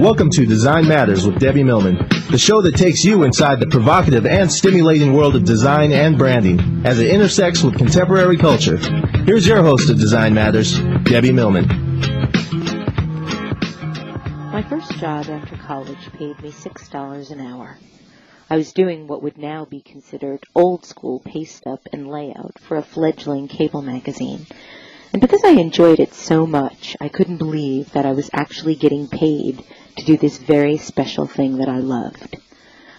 Welcome to Design Matters with Debbie Millman, the show that takes you inside the provocative and stimulating world of design and branding as it intersects with contemporary culture. Here's your host of Design Matters, Debbie Millman. My first job after college paid me $6 an hour. I was doing what would now be considered old school paste up and layout for a fledgling cable magazine. And because I enjoyed it so much, I couldn't believe that I was actually getting paid to do this very special thing that I loved.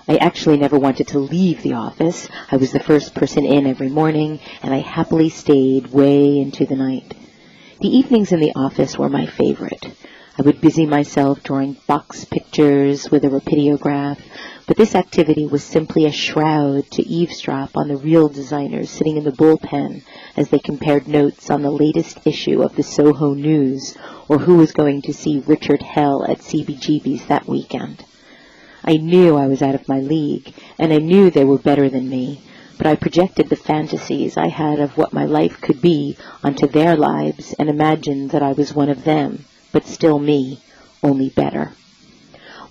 I actually never wanted to leave the office. I was the first person in every morning, and I happily stayed way into the night. The evenings in the office were my favorite. I would busy myself drawing box pictures with a rapidograph, but this activity was simply a shroud to eavesdrop on the real designers sitting in the bullpen as they compared notes on the latest issue of the Soho News or who was going to see Richard Hell at CBGB's that weekend. I knew I was out of my league, and I knew they were better than me, but I projected the fantasies I had of what my life could be onto their lives and imagined that I was one of them, but still me, only better.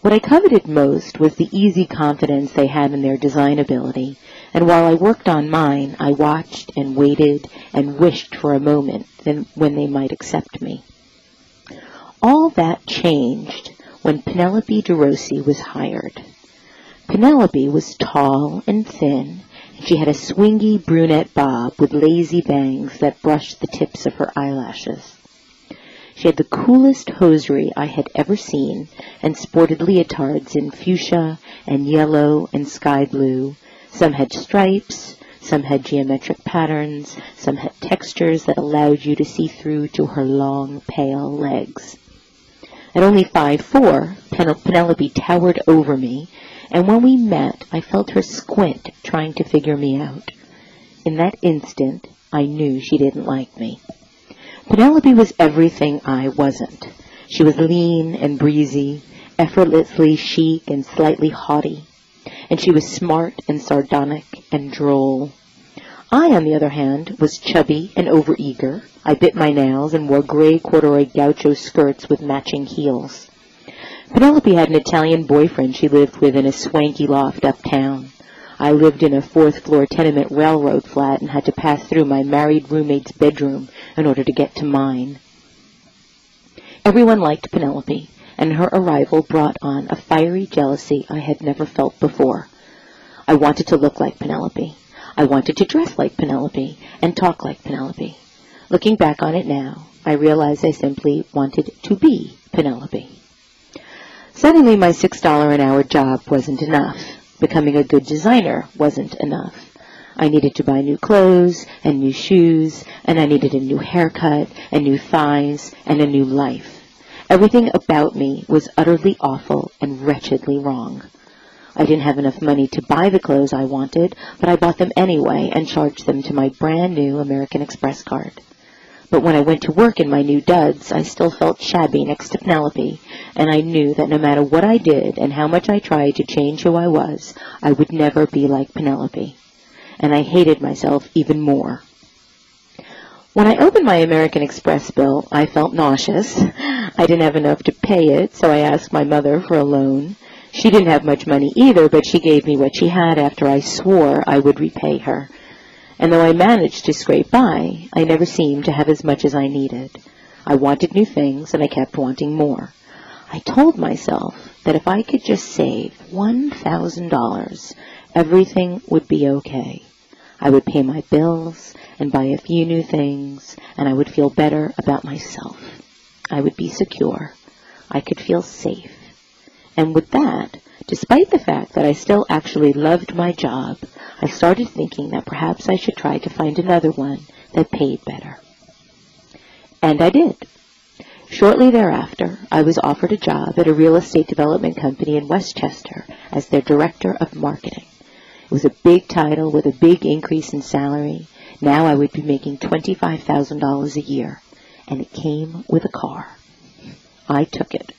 What I coveted most was the easy confidence they had in their design ability, and while I worked on mine, I watched and waited and wished for a moment when they might accept me. All that changed when Penelope DeRossi was hired. Penelope was tall and thin, and she had a swingy brunette bob with lazy bangs that brushed the tips of her eyelashes. She had the coolest hosiery I had ever seen and sported leotards in fuchsia and yellow and sky blue. Some had stripes, some had geometric patterns, some had textures that allowed you to see through to her long, pale legs. At only five four, Penelope towered over me, and when we met, I felt her squint trying to figure me out. In that instant, I knew she didn't like me. Penelope was everything I wasn't. She was lean and breezy, effortlessly chic and slightly haughty, and she was smart and sardonic and droll. I, on the other hand, was chubby and overeager, I bit my nails and wore gray corduroy gaucho skirts with matching heels. Penelope had an Italian boyfriend she lived with in a swanky loft uptown. I lived in a fourth floor tenement railroad flat and had to pass through my married roommate's bedroom in order to get to mine. Everyone liked Penelope, and her arrival brought on a fiery jealousy I had never felt before. I wanted to look like Penelope. I wanted to dress like Penelope and talk like Penelope. Looking back on it now, I realize I simply wanted to be Penelope. Suddenly my $6 an hour job wasn't enough. Becoming a good designer wasn't enough. I needed to buy new clothes and new shoes, and I needed a new haircut and new thighs and a new life. Everything about me was utterly awful and wretchedly wrong. I didn't have enough money to buy the clothes I wanted, but I bought them anyway and charged them to my brand new American Express card. But when I went to work in my new duds, I still felt shabby next to Penelope, and I knew that no matter what I did and how much I tried to change who I was, I would never be like Penelope. And I hated myself even more. When I opened my American Express bill, I felt nauseous. I didn't have enough to pay it, so I asked my mother for a loan. She didn't have much money either, but she gave me what she had after I swore I would repay her and though I managed to scrape by, I never seemed to have as much as I needed. I wanted new things, and I kept wanting more. I told myself that if I could just save $1,000, everything would be okay. I would pay my bills and buy a few new things, and I would feel better about myself. I would be secure. I could feel safe. And with that, despite the fact that I still actually loved my job, I started thinking that perhaps I should try to find another one that paid better. And I did. Shortly thereafter, I was offered a job at a real estate development company in Westchester as their director of marketing. It was a big title with a big increase in salary. Now I would be making $25,000 a year. And it came with a car. I took it.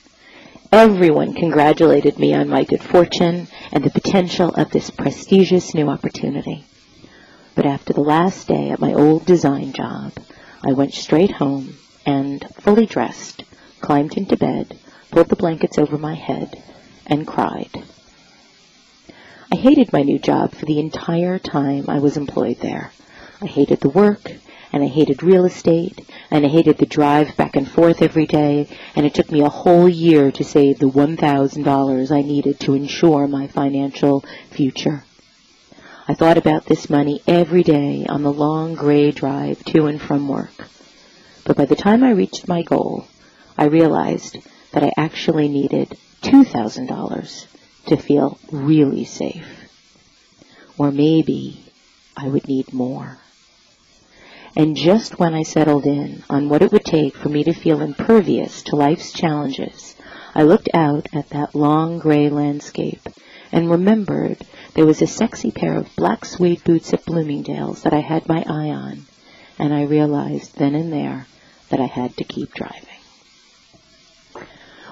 Everyone congratulated me on my good fortune and the potential of this prestigious new opportunity. But after the last day at my old design job, I went straight home and, fully dressed, climbed into bed, pulled the blankets over my head, and cried. I hated my new job for the entire time I was employed there. I hated the work, and I hated real estate, and I hated the drive back and forth every day, and it took me a whole year to save the $1,000 I needed to ensure my financial future. I thought about this money every day on the long gray drive to and from work. But by the time I reached my goal, I realized that I actually needed $2,000 to feel really safe. Or maybe I would need more. And just when I settled in on what it would take for me to feel impervious to life's challenges, I looked out at that long gray landscape and remembered there was a sexy pair of black suede boots at Bloomingdale's that I had my eye on, and I realized then and there that I had to keep driving.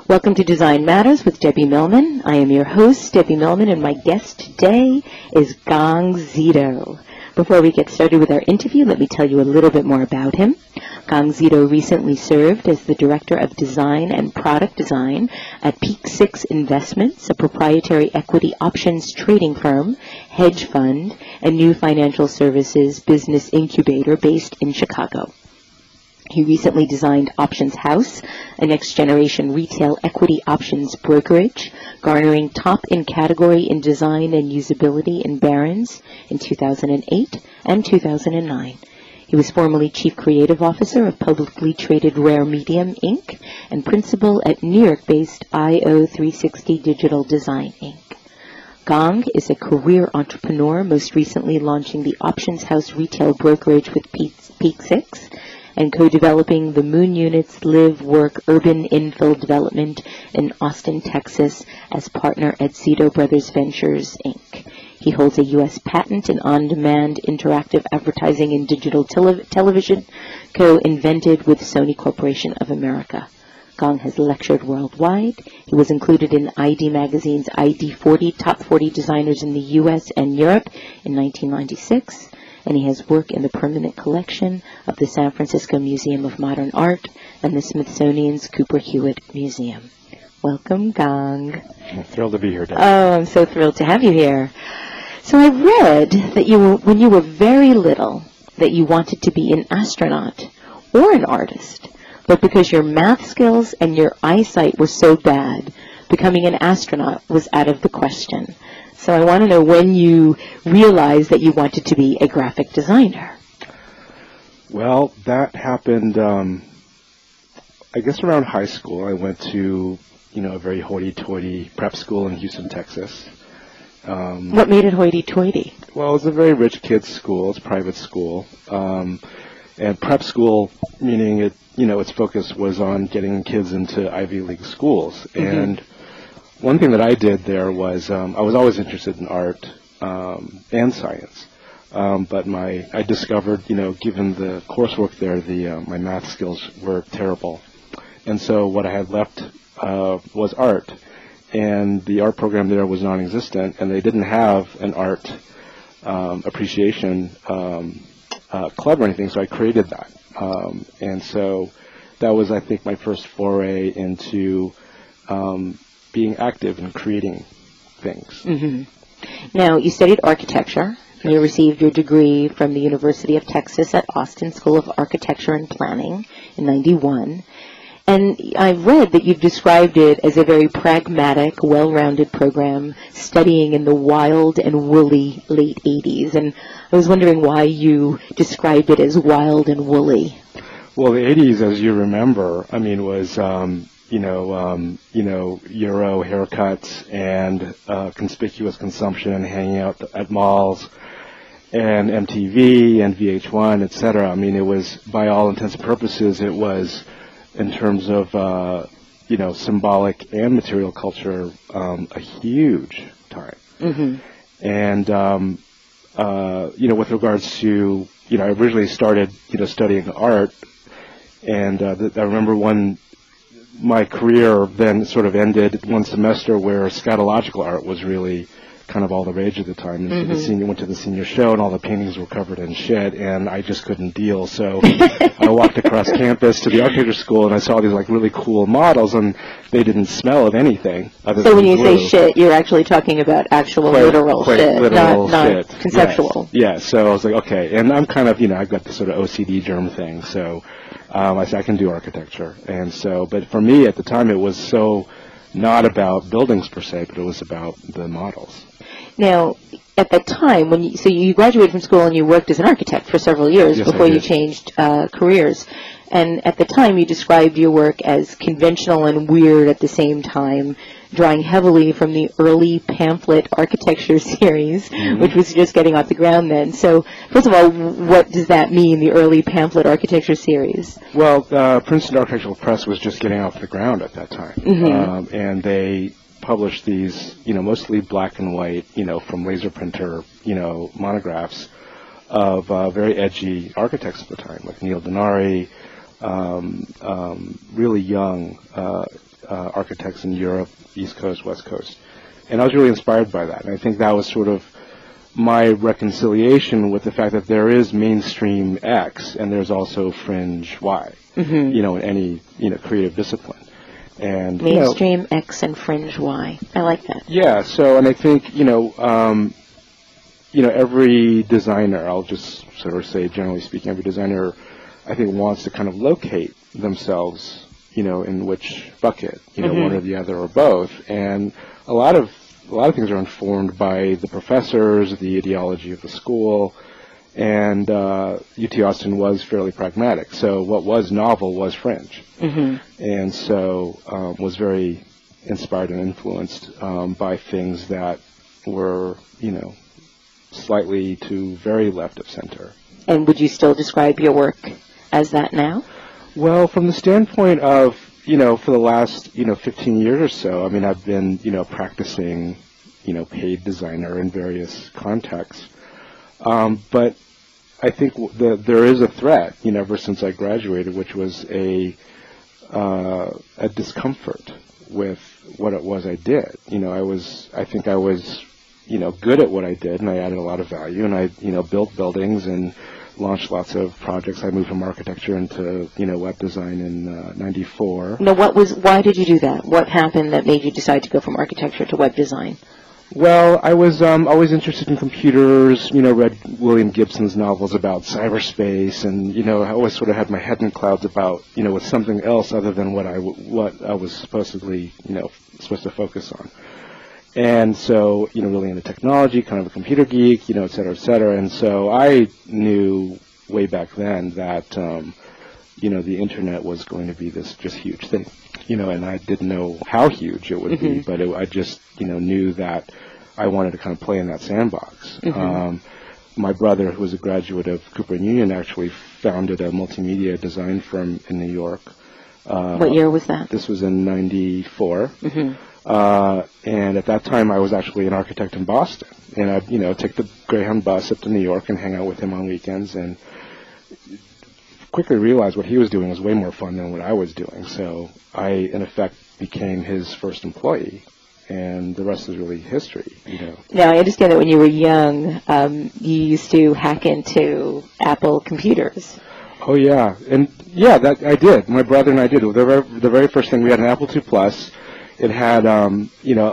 Welcome to Design Matters with Debbie Millman. I am your host, Debbie Millman, and my guest today is Gong Szeto. Before we get started with our interview, let me tell you a little bit more about him. Gong Szeto recently served as the Director of Design and Product Design at PEAK6 Investments, a proprietary equity options trading firm, hedge fund, and new financial services business incubator based in Chicago. He recently designed OptionsHouse, a next-generation retail equity options brokerage, garnering top in category in design and usability in Barron's in 2008 and 2009. He was formerly Chief Creative Officer of publicly traded Rare Medium, Inc. and Principal at New York-based IO360 Digital Design, Inc. Gong is a career entrepreneur, most recently launching the OptionsHouse retail brokerage with PEAK6 and co-developing the Moon Units Live Work Urban Infill Development in Austin, Texas as partner at Szeto Brothers Ventures, Inc. He holds a U.S. patent in on-demand interactive advertising and digital tele- television, co-invented with Sony Corporation of America. Gong has lectured worldwide. He was included in ID Magazine's ID 40 Top 40 Designers in the U.S. and Europe in 1996 and he has work in the permanent collection of the San Francisco Museum of Modern Art and the Smithsonian's Cooper Hewitt Museum. Welcome, Gong. I'm thrilled to be here, Deb. Oh, I'm so thrilled to have you here. So I read that you were, when you were very little, that you wanted to be an astronaut or an artist, but because your math skills and your eyesight were so bad, becoming an astronaut was out of the question. So I want to know when you realized that you wanted to be a graphic designer. Well, that happened, um, I guess around high school. I went to, you know, a very hoity-toity prep school in Houston, Texas. Um, what made it hoity-toity? Well, it's a very rich kids' school. It's a private school. Um, and prep school, meaning it, you know, its focus was on getting kids into Ivy League schools. Mm-hmm. And one thing that I did there was um, I was always interested in art um, and science, um, but my I discovered you know given the coursework there the uh, my math skills were terrible, and so what I had left uh, was art, and the art program there was non-existent, and they didn't have an art um, appreciation um, uh, club or anything, so I created that, um, and so that was I think my first foray into um, being active and creating things. Mm-hmm. Now, you studied architecture. You received your degree from the University of Texas at Austin School of Architecture and Planning in 91. And I've read that you've described it as a very pragmatic, well-rounded program studying in the wild and woolly late 80s. And I was wondering why you described it as wild and woolly. Well, the 80s, as you remember, I mean, was um, you know, um, you know, Euro haircuts and uh, conspicuous consumption, hanging out at malls, and MTV and VH1, et cetera. I mean, it was, by all intents and purposes, it was, in terms of, uh, you know, symbolic and material culture, um, a huge time. Mm-hmm. And um, uh, you know, with regards to you know, I originally started you know studying art, and uh, th- I remember one my career then sort of ended one semester where scatological art was really kind of all the rage at the time. And Mm-hmm. the senior went to the senior show, and all the paintings were covered in shit, and I just couldn't deal. So I walked across campus to the architecture school, and I saw these like really cool models, and they didn't smell of anything other So when you glue. say shit, you're actually talking about actual Quite- literal quite shit, literal not, not conceptual. Yes. Yeah, so I was like, okay, and I'm kind of, you know, I've got this sort of OCD germ thing, so um, I said I can do architecture, and so, but for me at the time, it was so not about buildings per se, but it was about the models. Now, at that time, when you, so you graduated from school and you worked as an architect for several years Yes, before you changed uh, careers, and at the time you described your work as conventional and weird at the same time, drawing heavily from the early pamphlet architecture series, Mm-hmm. which was just getting off the ground then. So, first of all, what does that mean, the early pamphlet architecture series? Well, uh, Princeton Architectural Press was just getting off the ground at that time, um, and they published these, you know, mostly black and white, you know, from laser printer, you know, monographs of uh, very edgy architects at the time, like Neil Denari, um, um, really young uh, uh, architects in Europe, East Coast, West Coast, and I was really inspired by that, and I think that was sort of my reconciliation with the fact that there is mainstream X and there's also fringe Y, you know, in any you know creative discipline. And you know, Mainstream X and fringe Y. I like that. yeah. So, and I think you know, um, you know, every designer, I'll just sort of say, generally speaking, every designer, I think, wants to kind of locate themselves, you know, in which bucket, you know, one or the other or both. And a lot of a lot of things are informed by the professors, the ideology of the school. And uh, UT Austin was fairly pragmatic. So what was novel was fringe and so um, was very inspired and influenced um, by things that were, you know, slightly to very left of center. And would you still describe your work as that now? Well, from the standpoint of, you know, for the last, you know, 15 years or so, I mean, I've been, you know, practicing, you know, paid designer in various contexts. Um, but I think w- the, there is a threat, you know, ever since I graduated, which was a, uh, a discomfort with what it was I did. You know, I was, I think I was, you know, good at what I did, and I added a lot of value, and I, you know, built buildings and launched lots of projects. I moved from architecture into, you know, web design in uh, '94. No, what was, why did you do that? What happened that made you decide to go from architecture to web design? Well, I was um, always interested in computers. You know, read William Gibson's novels about cyberspace, and you know, I always sort of had my head in clouds about you know with something else other than what I w- what I was supposedly you know supposed to focus on. And so, you know, really into technology, kind of a computer geek, you know, et cetera, et cetera. And so I knew way back then that, um, you know, the internet was going to be this just huge thing, you know, and I didn't know how huge it would be, but it, I just, you know, knew that I wanted to kind of play in that sandbox. Um, my brother, who was a graduate of Cooper and Union, actually founded a multimedia design firm in New York. Uh, What year was that? This was in '94, uh, and at that time I was actually an architect in Boston, and I'd you know take the Greyhound bus up to New York and hang out with him on weekends, and quickly realized what he was doing was way more fun than what I was doing. So I, in effect, became his first employee, and the rest is really history. You know. Now, I understand that when you were young, um, you used to hack into Apple computers. Oh yeah, and yeah, that I did. My brother and I did. The very, the very first thing we had an Apple II Plus. It had, um, you know,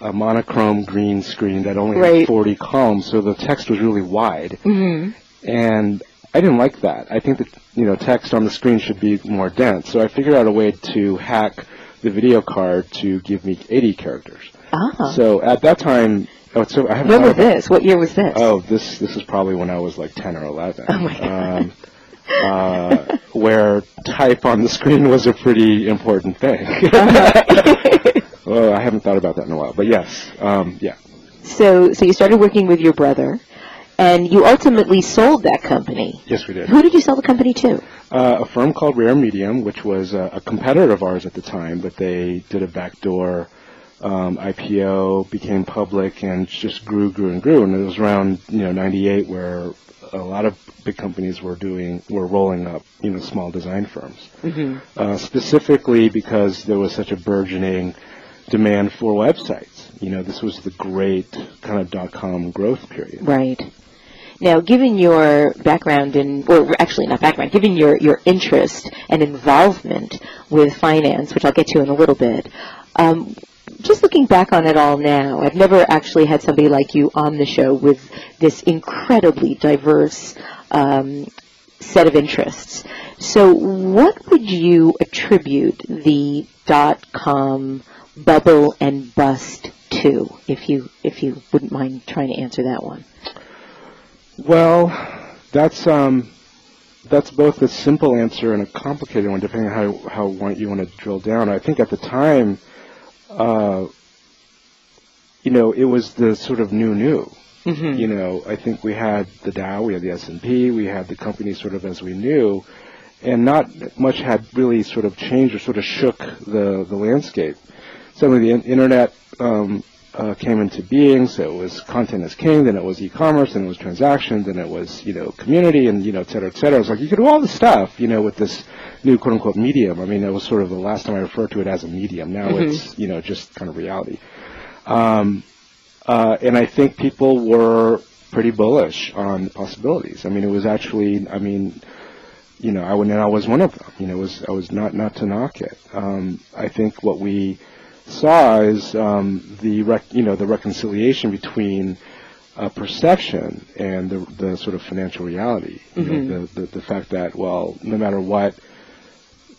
a, a monochrome green screen that only Right. had 40 columns, so the text was really wide. Mm-hmm. And I didn't like that. I think that, you know, text on the screen should be more dense. So I figured out a way to hack the video card to give me 80 characters. Ah. So at that time, oh, so I when was this? What year was this? Oh, this this is probably when I was like ten or eleven. Oh my God. Um, uh, where type on the screen was a pretty important thing. well, I haven't thought about that in a while, but yes, um, yeah. So, so you started working with your brother, and you ultimately sold that company. Yes, we did. Who did you sell the company to? Uh, a firm called Rare Medium, which was uh, a competitor of ours at the time, but they did a backdoor um, IPO, became public, and just grew, grew, and grew. And it was around you know '98 where a lot of big companies were doing were rolling up you know small design firms, Mm-hmm. uh, specifically because there was such a burgeoning demand for websites. You know, this was the great kind of dot com growth period. Right. Now, given your background in, or actually not background, given your, your interest and involvement with finance, which I'll get to in a little bit, um, just looking back on it all now, I've never actually had somebody like you on the show with this incredibly diverse um, set of interests. So, what would you attribute the dot com bubble and bust to, if you if you wouldn't mind trying to answer that one? Well, that's um, that's both a simple answer and a complicated one, depending on how how want you want to drill down. I think at the time, uh, you know, it was the sort of new new. Mm-hmm. You know, I think we had the Dow, we had the S and P, we had the companies sort of as we knew, and not much had really sort of changed or sort of shook the the landscape. Suddenly, the in- internet um, uh, came into being. So it was content as king, then it was e-commerce, then it was transactions, then it was you know community, and you know et cetera, et cetera. It's like you could do all this stuff, you know, with this new quote unquote medium. I mean, that was sort of the last time I referred to it as a medium. Now Mhm. it's you know just kind of reality. Um, uh, and I think people were pretty bullish on the possibilities. I mean, it was actually, I mean, you know, I and I was one of them. You know, was I was not not to knock it. Um, I think what we saw is um, the rec- you know the reconciliation between uh, perception and the the sort of financial reality. You Mhm. know, the, the the fact that well, no matter what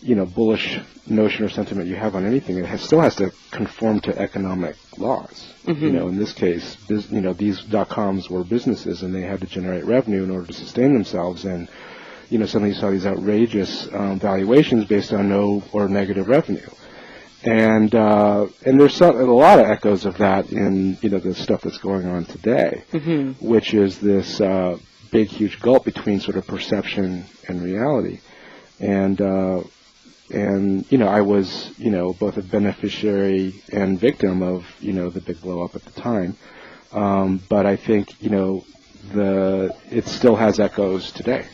you know bullish notion or sentiment you have on anything, it has, still has to conform to economic laws. You Mhm. know, in this case, bus- you know these dot coms were businesses and they had to generate revenue in order to sustain themselves and you know, suddenly you saw these outrageous um, valuations based on no or negative revenue. And uh, and there's some, a lot of echoes of that in you know the stuff that's going on today, Mm-hmm. which is this uh, big huge gulf between sort of perception and reality. And uh, and you know I was you know both a beneficiary and victim of you know the big blow up at the time. Um, but I think you know the it still has echoes today.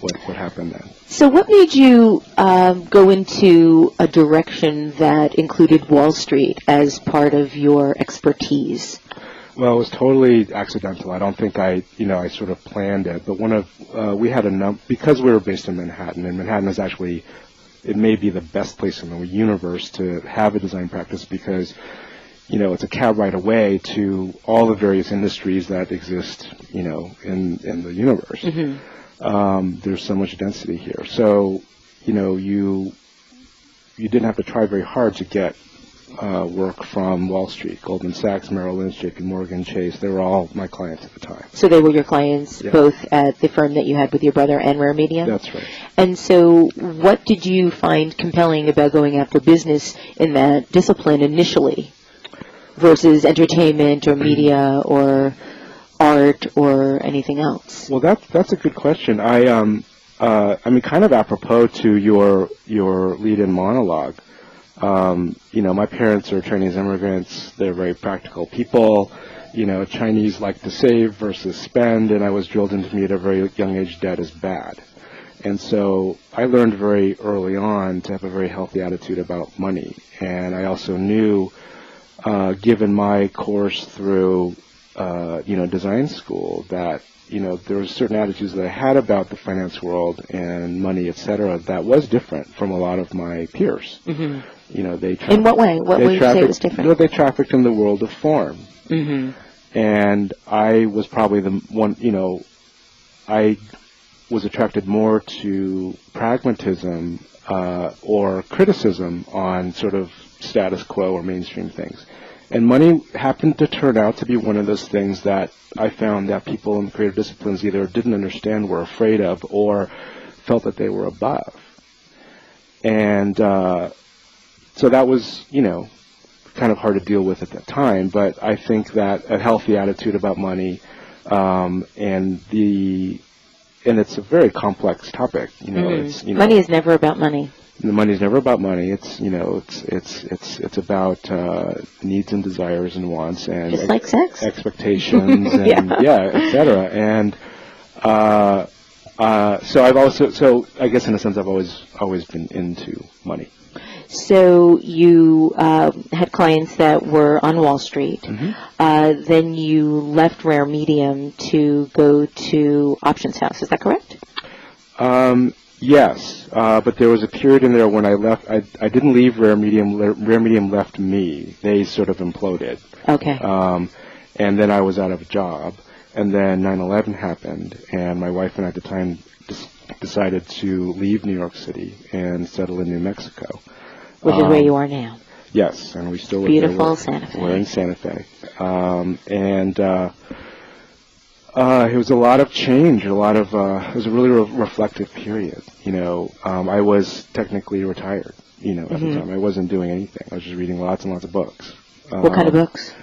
What what happened then? So, what made you um, go into a direction that included Wall Street as part of your expertise? Well, it was totally accidental. I don't think I, you know, I sort of planned it. But one of, uh, we had a num because we were based in Manhattan, and Manhattan is actually, it may be the best place in the universe to have a design practice because, you know, it's a cab ride away to all the various industries that exist, you know, in in the universe. Mm-hmm. Um, there's so much density here. So, you know, you you didn't have to try very hard to get uh, work from Wall Street, Goldman Sachs, Merrill Lynch, J.P. Morgan, Chase. They were all my clients at the time. So, they were your clients Yeah. both at the firm that you had with your brother and Rare Media? That's right. And so, what did you find compelling about going after business in that discipline initially versus entertainment or media or art or anything else? Well, that's that's a good question. I um uh I mean, kind of apropos to your your lead-in monologue. Um, you know, my parents are Chinese immigrants. They're very practical people. You know, Chinese like to save versus spend, and I was drilled into me at a very young age debt is bad. And so I learned very early on to have a very healthy attitude about money. And I also knew, uh, given my course through, uh, you know, design school, that you know there were certain attitudes that I had about the finance world and money, et cetera, that was different from a lot of my peers. hmm You know, they In what way? What would you say was different? You know, they trafficked in the world of form hmm and I was probably the one, you know, I was attracted more to pragmatism uh, or criticism on sort of status quo or mainstream things. And money happened to turn out to be one of those things that I found that people in creative disciplines either didn't understand, were afraid of, or felt that they were above. And uh, so that was, you know, kind of hard to deal with at that time. But I think that a healthy attitude about money um, and the and it's a very complex topic. You know, Mhm. it's you know, Money is never about money. The money's never about money. It's you know it's it's it's it's about uh, needs and desires and wants and Just like sex. expectations and Yeah. yeah, et cetera. And uh, uh, so I've also so I guess in a sense I've always always been into money. So you um, had clients that were on Wall Street. Mm-hmm. Uh, then you left Rare Medium to go to OptionsHouse. Is that correct? Um, yes, uh, but there was a period in there when I left. I, I didn't leave Rare Medium. Rare Medium left me. They sort of imploded, Okay. um, and then I was out of a job. And then 9/11 happened, and my wife and I at the time decided to leave New York City and settle in New Mexico. Which is where um, you are now. Yes, and we still live Beautiful there. We're- Santa Fe. We're in Santa Fe, um, and uh, uh, it was a lot of change. A lot of uh, it was a really re- reflective period. You know, um, I was technically retired. You know, at Mm-hmm. the time I wasn't doing anything. I was just reading lots and lots of books. What kind of Um, books?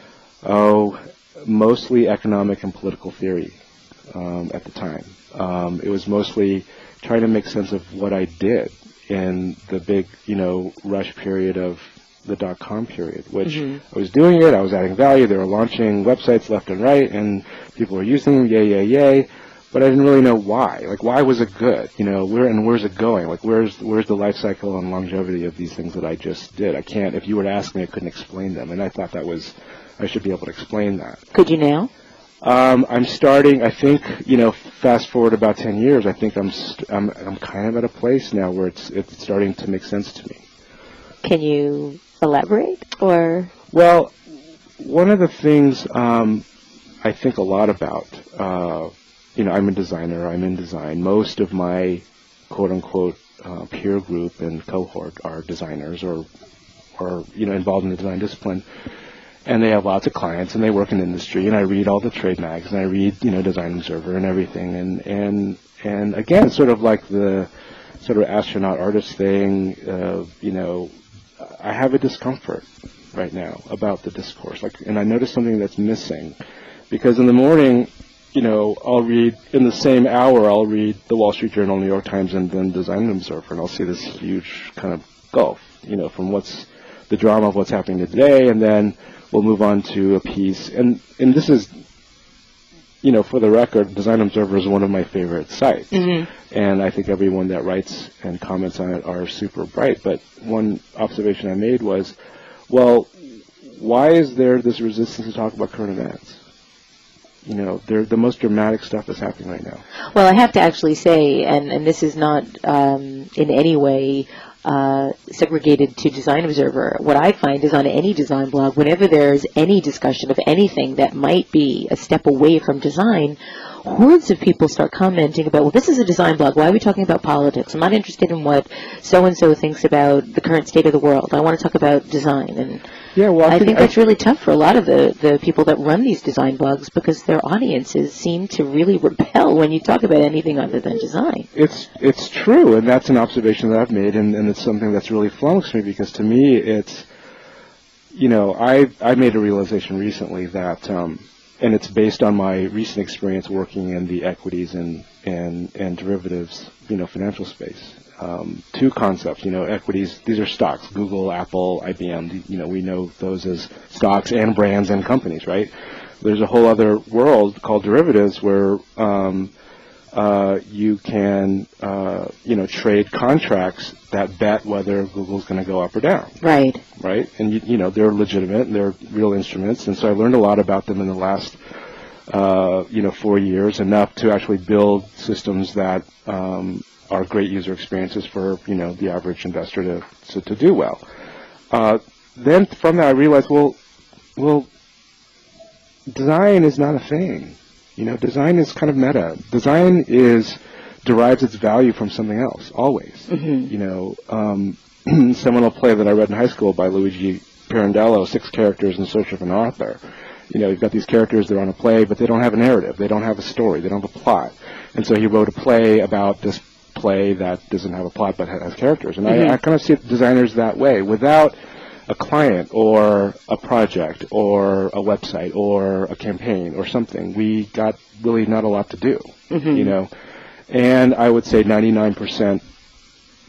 Oh, mostly economic and political theory um, at the time. Um, it was mostly trying to make sense of what I did in the big, you know, rush period of the dot com period, which I was doing it, I was adding value, they were launching websites left and right, and people were using them, yay, yay, yay. But I didn't really know why. Like, why was it good? You know, where and where's it going? Like, where's where's the life cycle and longevity of these things that I just did? I can't. If you were to ask me, I couldn't explain them, and I thought that was I should be able to explain that. Could you now? Um, I'm starting. I think you know. Fast forward about ten years. I think I'm st- I'm I'm kind of at a place now where it's it's starting to make sense to me. Can you elaborate? Or Well, one of the things um, I think a lot about. Uh, you know, I'm a designer. I'm in design. Most of my quote unquote uh, peer group and cohort are designers or or you know involved in the design discipline. and they have lots of clients and they work in industry and I read all the trade mags and I read you know Design Observer and everything and and and again sort of like the sort of astronaut artist thing uh, you know I have a discomfort right now about the discourse like and I notice something that's missing because in the morning you know I'll read in the same hour I'll read the Wall Street Journal New York Times and then Design Observer and I'll see this huge kind of gulf you know from what's the drama of what's happening today and then we'll move on to a piece. And and this is, you know, for the record, Design Observer is one of my favorite sites. And I think everyone that writes and comments on it are super bright. But one observation I made was, well, why is there this resistance to talk about current events? You know, they're, the most dramatic stuff is happening right now. Well, I have to actually say, and, and this is not um, in any way uh, segregated to Design Observer. What I find is on any design blog, whenever there's any discussion of anything that might be a step away from design, hordes of people start commenting about, well, this is a design blog. Why are we talking about politics? I'm not interested in what so and so thinks about the current state of the world. I want to talk about design. And Yeah, well, I, I think that's really tough for a lot of the, the people that run these design blogs because their audiences seem to really repel when you talk about anything other than design. It's it's true, and that's an observation that I've made, and, and it's something that's really flummoxed me because to me it's, you know, I I made a realization recently that, um, and it's based on my recent experience working in the equities and and and derivatives, you know, financial space. Um, two concepts, you know, equities. These are stocks: Google, Apple, IBM. You know, we know those as stocks and brands and companies, right? There's a whole other world called derivatives where um, uh, you can, uh, you know, trade contracts that bet whether Google's going to go up or down, Right. right? And you, you know, they're legitimate, and they're real instruments, and so I learned a lot about them in the last, uh, you know, four years, enough to actually build systems that um, are great user experiences for, you know, the average investor to to, to do well. Uh, then from that, I realized, well, well, design is not a thing. You know, design is kind of meta. Design is derives its value from something else always. You know, um, seminal play that I read in high school by Luigi Pirandello, Six Characters in Search of an Author. You know, you've got these characters, they're on a play, but they don't have a narrative. They don't have a story. They don't have a plot. And so he wrote a play about this play that doesn't have a plot but has characters. And I, I kind of see designers that way. Without a client or a project or a website or a campaign or something, we got really not a lot to do. You know, and I would say 99%,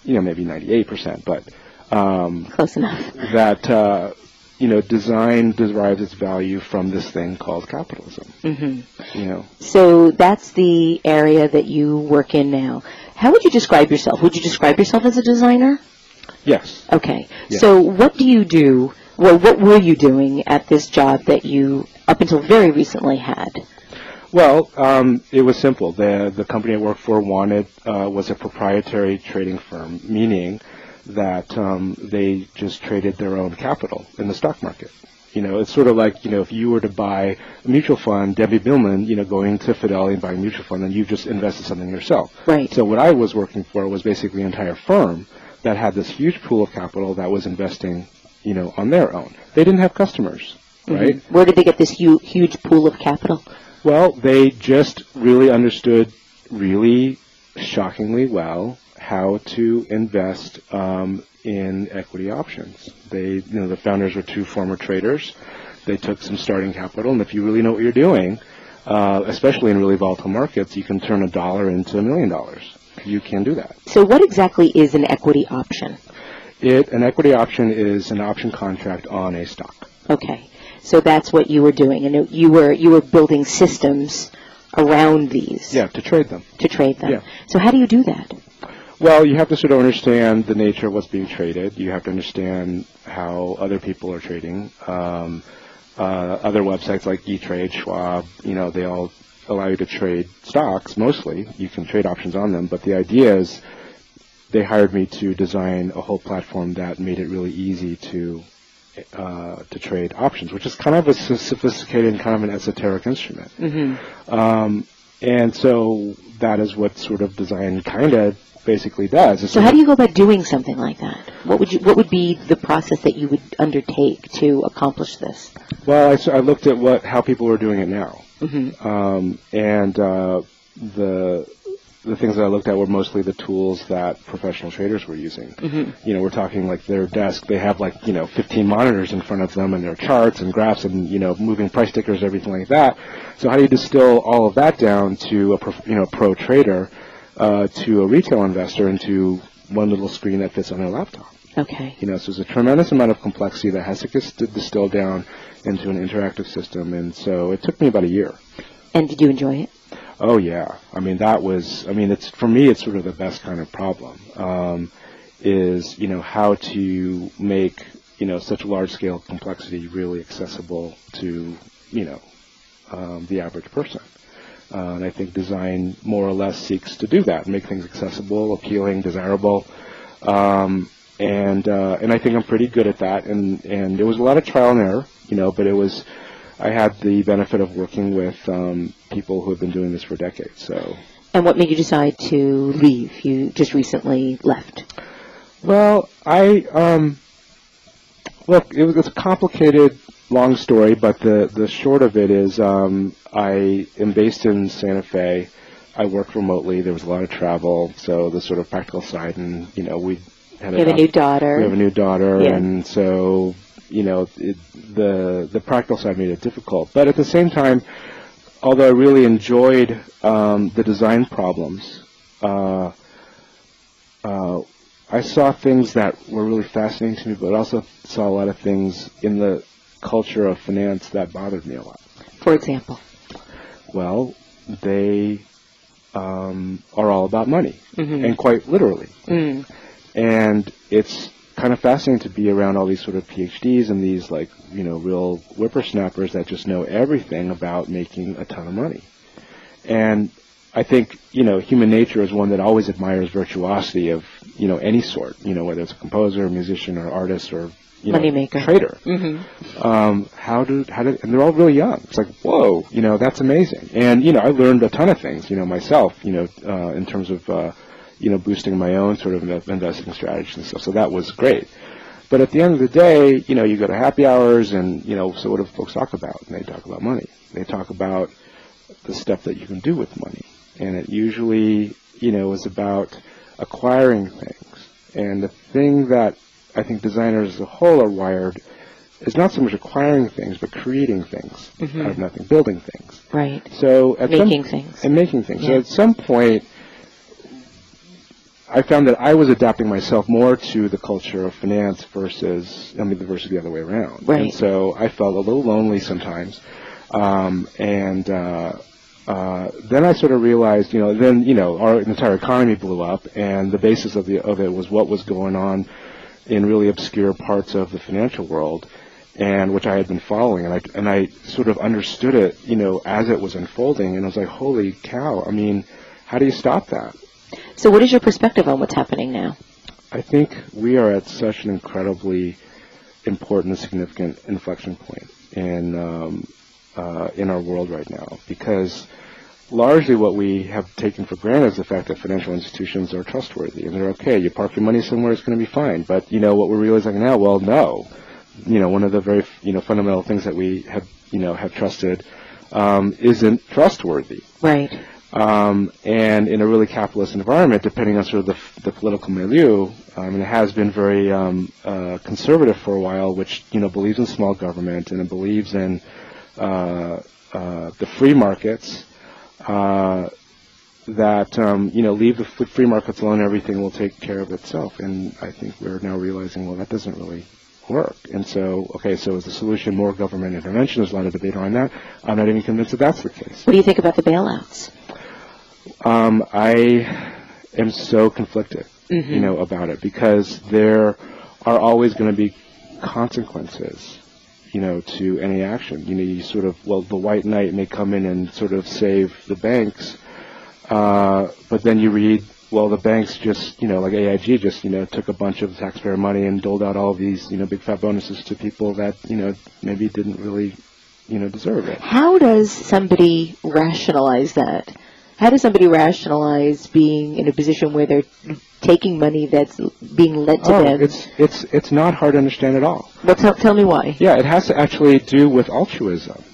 you know, maybe 98%, but um, Close enough. that uh, you know, design derives its value from this thing called capitalism. Mm-hmm. You know, So that's the area that you work in now. How would you describe yourself? Would you describe yourself as a designer? Yes. Okay. Yeah. So what do you do? Well, what were you doing at this job that you, up until very recently, had? Well, um, it was simple. The the company I worked for wanted uh, was a proprietary trading firm, meaning that um, they just traded their own capital in the stock market. You know, it's sort of like you know if you were to buy a mutual fund, Debbie Millman, you know, going to Fidelity and buying a mutual fund, and you just invested something yourself. Right. So what I was working for was basically an entire firm that had this huge pool of capital that was investing, you know, on their own. They didn't have customers, right? Where did they get this hu- huge pool of capital? Well, they just really understood really shockingly well how to invest um, in equity options. They, you know, the founders were two former traders. They took some starting capital, and if you really know what you're doing, uh, especially in really volatile markets, you can turn a dollar into a million dollars. You can do that. So what exactly is an equity option? It an equity option is an option contract on a stock. Okay. So that's what you were doing, and it- you were you were building systems around these Yeah, to trade them. to trade them. Yeah. So how do you do that? Well, you have to sort of understand the nature of what's being traded. You have to understand how other people are trading. Um, uh, other websites like E-Trade, Schwab, you know, they all allow you to trade stocks mostly. You can trade options on them, but the idea is they hired me to design a whole platform that made it really easy to uh, to trade options, which is kind of a sophisticated and kind of an esoteric instrument. Um, and so that is what sort of design kind of basically does. It's So how do you go about doing something like that? What would you what would be the process that you would undertake to accomplish this? Well, I looked at what how people were doing it now, um, and uh, the the things that I looked at were mostly the tools that professional traders were using. You know, we're talking like their desk; they have like you know 15 monitors in front of them, and their charts and graphs, and you know moving price tickers, everything like that. So how do you distill all of that down to a prof- you know pro trader, uh, to a retail investor, and to one little screen that fits on their laptop? Okay. You know, so there's a tremendous amount of complexity that has to get distilled down into an interactive system, and so it took me about a year. And did you enjoy it? Oh yeah, I mean that was, I mean it's for me it's sort of the best kind of problem. Um, is you know how to make you know such large scale complexity really accessible to you know um, the average person. Uh, and I think design more or less seeks to do that, make things accessible, appealing, desirable. Um, and uh, and I think I'm pretty good at that. And and there was a lot of trial and error, you know, but it was I had the benefit of working with um, people who have been doing this for decades. So And what made you decide to leave? You just recently left. Well, I um, look. It was it's a complicated, long story, but the the short of it is, um, I am based in Santa Fe. I work remotely. There was a lot of travel, so the sort of practical side, and you know, we had You have a new daughter. We have a new daughter, and so you know, it, the the practical side made it difficult. But at the same time, although I really enjoyed um, the design problems. Uh, uh, I saw things that were really fascinating to me, but also saw a lot of things in the culture of finance that bothered me a lot. For example. Well, they um, are all about money, and quite literally. And it's kind of fascinating to be around all these sort of PhDs and these like you know real whippersnappers that just know everything about making a ton of money. And I think you know human nature is one that always admires virtuosity of you know any sort. You know whether it's a composer, a musician, or artist, or you know Moneymaker. trader. Um, how do how did and they're all really young. It's like whoa, you know that's amazing. And you know I learned a ton of things. You know myself. You know uh, in terms of uh, you know boosting my own sort of investing strategies and stuff. So that was great. But at the end of the day, you know, you go to happy hours, and you know, so what do folks talk about? And they talk about money. They talk about the stuff that you can do with money, and it usually, you know, is about acquiring things. And the thing that I think designers as a whole are wired is not so much acquiring things, but creating things mm-hmm. out of nothing, building things. Right. So at Making some, things. and making things. So at some point, I found that I was adapting myself more to the culture of finance versus I mean versus the other way around. Right. And so I felt a little lonely sometimes, um, and. Uh, uh, then I sort of realized, you know, then you know, our entire economy blew up, and the basis of the of it was what was going on in really obscure parts of the financial world, and which I had been following, and I and I sort of understood it, you know, as it was unfolding, and I was like, holy cow! I mean, how do you stop that? So, what is your perspective on what's happening now? I think we are at such an incredibly important and significant inflection point in um, uh, in our world right now because largely what we have taken for granted is the fact that financial institutions are trustworthy and they're okay. You park your money somewhere, it's going to be fine. But you know what we're realizing now? Well, no. You know, one of the very you know fundamental things that we have you know have trusted um, isn't trustworthy. Right. Um, and in a really capitalist environment, depending on sort of the, the political milieu, I mean, it has been very um, uh, conservative for a while, which you know believes in small government and it believes in uh, uh, the free markets. Uh, that um, you know leave the free markets alone, everything will take care of itself. And I think we're now realizing, well, that doesn't really work. And so, okay, so is the solution more government intervention? There's a lot of debate around that. I'm not even convinced that that's the case. What do you think about the bailouts? Um, I am so conflicted, mm-hmm. you know, about it because there are always going to be consequences, you know, to any action. You know, you sort of, well, the white knight may come in and sort of save the banks, uh, but then you read, well, the banks just, you know, like AIG just, you know, took a bunch of taxpayer money and doled out all these, you know, big fat bonuses to people that, you know, maybe didn't really, you know, deserve it. How does somebody rationalize that? How does somebody rationalize being in a position where they're taking money that's being lent to oh, them? It's it's it's not hard to understand at all. Well, tell, tell me why. Yeah, it has to actually do with altruism.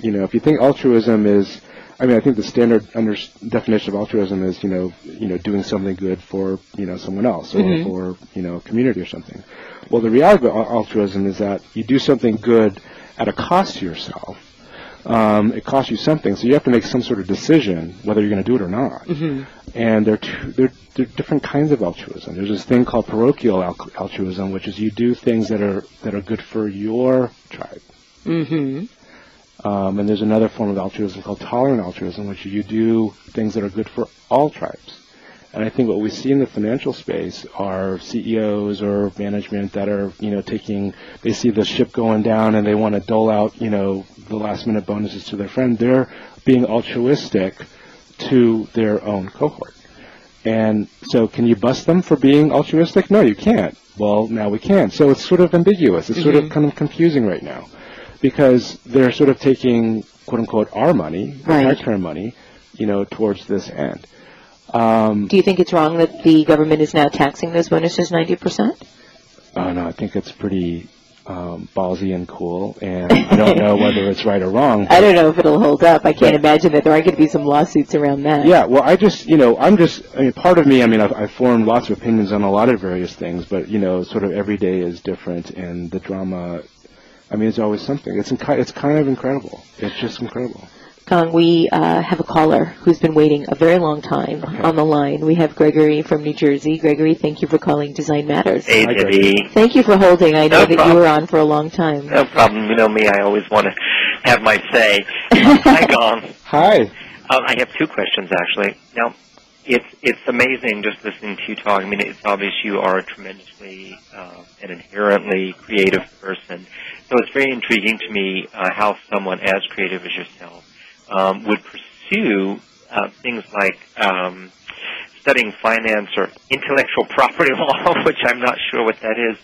You know, if you think altruism is, I mean, I think the standard under, definition of altruism is, you know, you know, doing something good for you know someone else or mm-hmm. for you know a community or something. Well, the reality of altruism is that you do something good at a cost to yourself um, it costs you something. So you have to make some sort of decision whether you're going to do it or not. Mm-hmm. And there are, two, there, there, are different kinds of altruism. There's this thing called parochial al- altruism, which is you do things that are that are good for your tribe. Mm-hmm. Um, and there's another form of altruism called tolerant altruism, which is you do things that are good for all tribes. And I think what we see in the financial space are CEOs or management that are, you know, taking, they see the ship going down and they want to dole out, you know, the last minute bonuses to their friend. They're being altruistic to their own cohort. And so can you bust them for being altruistic? No, you can't. Well, now we can. So it's sort of ambiguous. It's mm-hmm. sort of mm-hmm. kind of confusing right now because they're sort of taking, quote unquote, our money, right. taxpayer money, you know, towards this end. Um, Do you think it's wrong that the government is now taxing those bonuses 90%? Uh, no, I think it's pretty um, ballsy and cool, and I don't know whether it's right or wrong. I don't know if it'll hold up. I can't imagine that there aren't going to be some lawsuits around that. Yeah, well, I just, you know, I'm just, I mean, part of me, I mean, I've, I've formed lots of opinions on a lot of various things, but, you know, sort of every day is different, and the drama, I mean, it's always something. It's, inc- it's kind of incredible. It's just incredible. Gong, we uh, have a caller who's been waiting a very long time okay. on the line. We have Gregory from New Jersey. Gregory, thank you for calling Design Matters. Hey, Debbie. Thank you for holding. I know no that problem. you were on for a long time. No problem. You know me, I always want to have my say. Hi, Gong. Hi. Um, I have two questions, actually. Now, it's it's amazing just listening to you talk. I mean, it's obvious you are a tremendously uh, and inherently creative person. So it's very intriguing to me uh, how someone as creative as yourself um, would pursue uh, things like um, studying finance or intellectual property law, which I'm not sure what that is,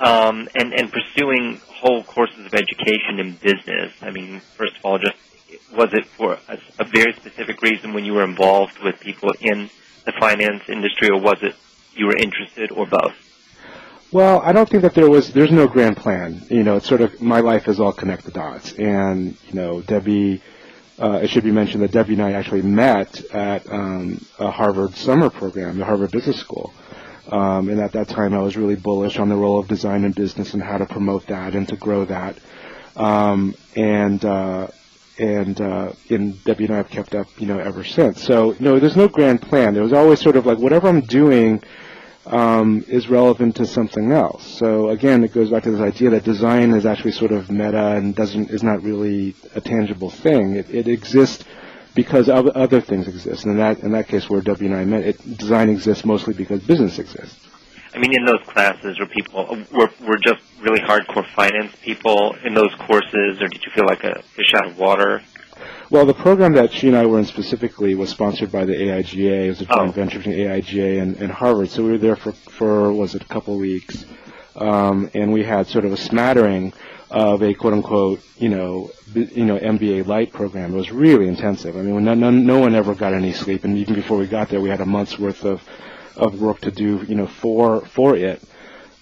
um, and, and pursuing whole courses of education in business. I mean, first of all, just was it for a, a very specific reason when you were involved with people in the finance industry, or was it you were interested, or both? Well, I don't think that there was. There's no grand plan. You know, it's sort of my life is all connect the dots, and you know, Debbie uh, it should be mentioned that Debbie and I actually met at um, a Harvard summer program, the Harvard Business School. Um, and at that time, I was really bullish on the role of design in business and how to promote that and to grow that. Um, and uh, and uh, Debbie and I have kept up, you know, ever since. So you no, there's no grand plan. There was always sort of like whatever I'm doing um, is relevant to something else. So again, it goes back to this idea that design is actually sort of meta and doesn't is not really a tangible thing. It, it exists because other things exist. And in that in that case, where W and I met, it, design exists mostly because business exists. I mean, in those classes, were people were were just really hardcore finance people in those courses, or did you feel like a fish out of water? Well, the program that she and I were in specifically was sponsored by the AIGA. It was a joint oh. venture between AIGA and, and, Harvard. So we were there for, for was it a couple of weeks, um, and we had sort of a smattering of a quote unquote you know b- you know MBA light program. It was really intensive. I mean, no, no, no one ever got any sleep, and even before we got there, we had a month's worth of of work to do, you know, for for it.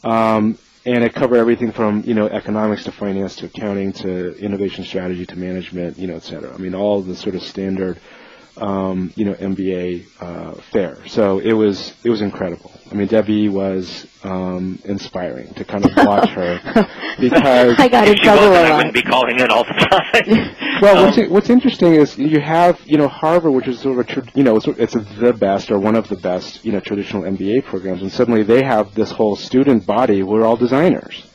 Um, and it covered everything from you know economics to finance to accounting to innovation strategy to management, you know, et cetera. I mean, all the sort of standard um, you know, MBA uh, fare. So it was it was incredible. I mean, Debbie was um, inspiring to kind of watch her because I got in trouble a lot. I wouldn't be calling in all the time. well, what's what's interesting is you have you know Harvard, which is sort of a tr- you know it's, it's the best or one of the best you know traditional MBA programs, and suddenly they have this whole student body. We're all designers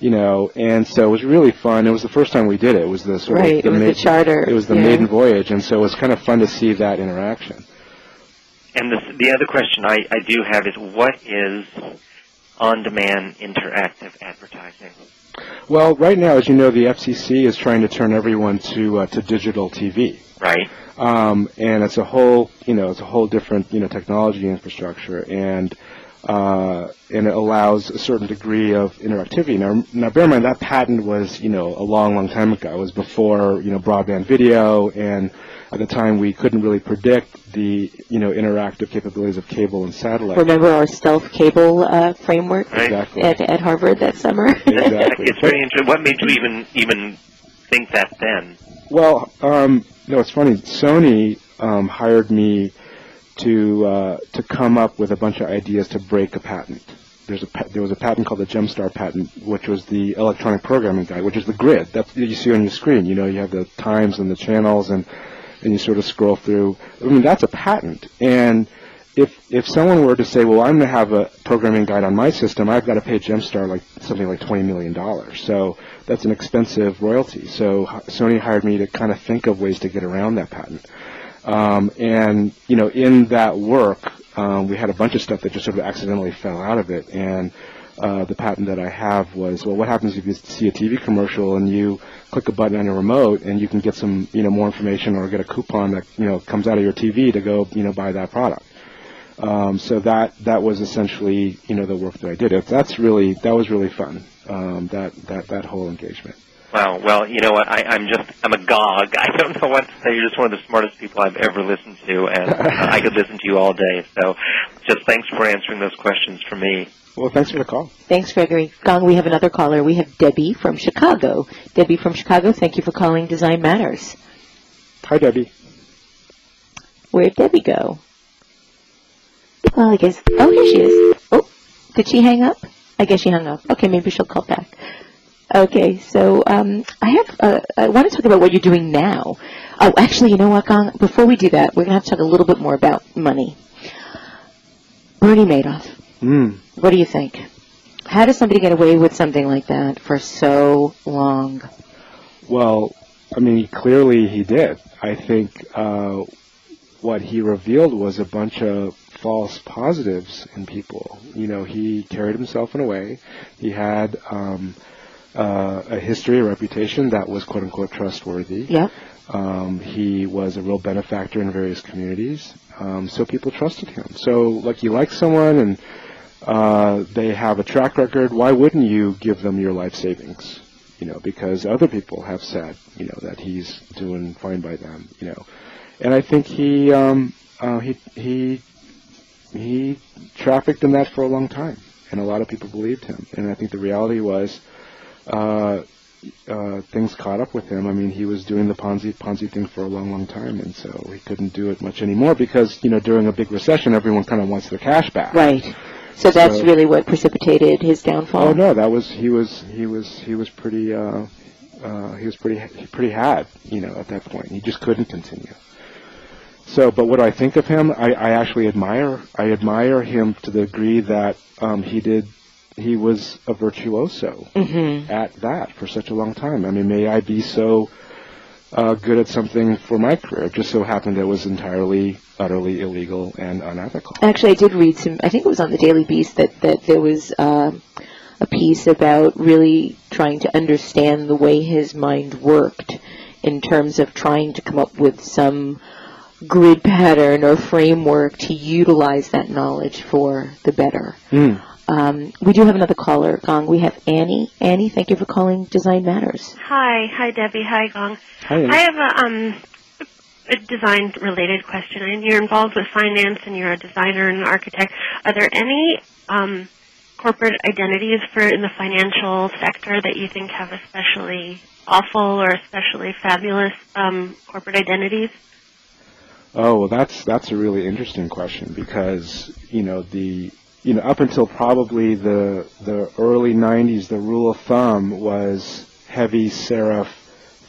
you know, and so it was really fun. It was the first time we did it. It was the sort right, of the it was ma- the charter. It was the yeah. maiden voyage, and so it was kind of fun to see that interaction. And the, the other question I, I do have is, what is on-demand interactive advertising? Well, right now, as you know, the FCC is trying to turn everyone to uh, to digital TV. Right. Um, and it's a whole, you know, it's a whole different, you know, technology infrastructure, and uh, and it allows a certain degree of interactivity. Now, now, bear in mind that patent was, you know, a long, long time ago. It was before, you know, broadband video, and at the time we couldn't really predict the, you know, interactive capabilities of cable and satellite. Remember our stealth cable uh, framework right. exactly. at, at Harvard that summer? exactly. it's very interesting. What made you even even think that then? Well, um, no, it's funny. Sony um, hired me to uh, to come up with a bunch of ideas to break a patent. There's a there was a patent called the Gemstar patent, which was the electronic programming guide, which is the grid that you see on your screen. You know, you have the times and the channels, and and you sort of scroll through. I mean, that's a patent, and if if someone were to say, well, I'm going to have a programming guide on my system, I've got to pay Gemstar like something like twenty million dollars. So that's an expensive royalty. So Sony hired me to kind of think of ways to get around that patent. Um, and you know, in that work, um, we had a bunch of stuff that just sort of accidentally fell out of it. And uh, the patent that I have was, well, what happens if you see a TV commercial and you click a button on your remote and you can get some, you know, more information or get a coupon that you know comes out of your TV to go, you know, buy that product. Um, so that that was essentially, you know, the work that I did. That's really that was really fun. Um, that that that whole engagement. Wow. Well, you know what? I, I'm just I'm a agog. I don't know what to say. You're just one of the smartest people I've ever listened to, and uh, I could listen to you all day. So, just thanks for answering those questions for me. Well, thanks for the call. Thanks, Gregory. Gong, we have another caller. We have Debbie from Chicago. Debbie from Chicago, thank you for calling Design Matters. Hi, Debbie. Where'd Debbie go? Well, I guess. Oh, here she is. Oh, did she hang up? I guess she hung up. Okay, maybe she'll call back. Okay, so um, I have. Uh, I want to talk about what you're doing now. Oh, actually, you know what, Gong? Before we do that, we're going to have to talk a little bit more about money. Bernie Madoff. Mm. What do you think? How does somebody get away with something like that for so long? Well, I mean, clearly he did. I think uh, what he revealed was a bunch of false positives in people. You know, he carried himself in a way. He had. Um, uh, a history, a reputation that was quote unquote trustworthy. Yeah. Um, he was a real benefactor in various communities, um, so people trusted him. So, like, you like someone and uh, they have a track record, why wouldn't you give them your life savings? You know, because other people have said, you know, that he's doing fine by them. You know, and I think he um, uh, he he he trafficked in that for a long time, and a lot of people believed him. And I think the reality was uh, uh, things caught up with him. I mean, he was doing the Ponzi Ponzi thing for a long, long time, and so he couldn't do it much anymore because you know during a big recession, everyone kind of wants their cash back. Right. So that's so, really what precipitated his downfall. Oh no, that was he was he was he was pretty uh, uh, he was pretty pretty had, you know, at that point. He just couldn't continue. So, but what do I think of him? I, I actually admire. I admire him to the degree that um, he did. He was a virtuoso Mm-hmm. at that for such a long time. I mean, may I be so uh, good at something for my career? It just so happened it was entirely, utterly illegal and unethical. Actually, I did read some. I think it was on the Daily Beast that that there was um, a piece about really trying to understand the way his mind worked in terms of trying to come up with some grid pattern or framework to utilize that knowledge for the better. Mm. Um, we do have another caller, Gong. We have Annie. Annie, thank you for calling Design Matters. Hi, hi Debbie, hi Gong. Hi, Annie. I have a um a design related question. And you're involved with finance and you're a designer and an architect. Are there any um corporate identities for in the financial sector that you think have especially awful or especially fabulous um corporate identities? Oh well, that's that's a really interesting question because you know the you know up until probably the the early '90s, the rule of thumb was heavy serif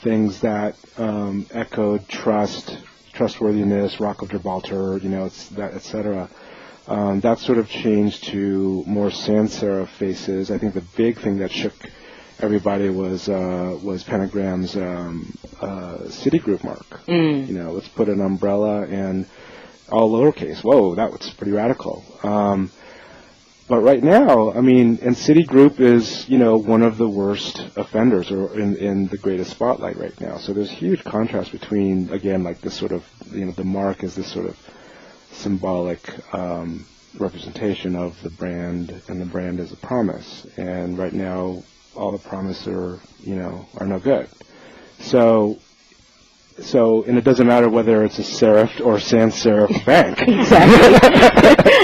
things that um, echoed trust, trustworthiness, Rock of Gibraltar, you know, it's that etc. Um, that sort of changed to more sans serif faces. I think the big thing that shook everybody was uh, was Pentagram's um, uh, Citigroup mark. Mm. You know, let's put an umbrella and all lowercase. Whoa, that was pretty radical. Um, but right now, I mean, and Citigroup is, you know, one of the worst offenders or in, in the greatest spotlight right now. So there's huge contrast between, again, like this sort of, you know, the mark is this sort of symbolic um, representation of the brand, and the brand is a promise. And right now, all the promises are, you know, are no good. So, so, and it doesn't matter whether it's a serif or sans serif bank. Exactly.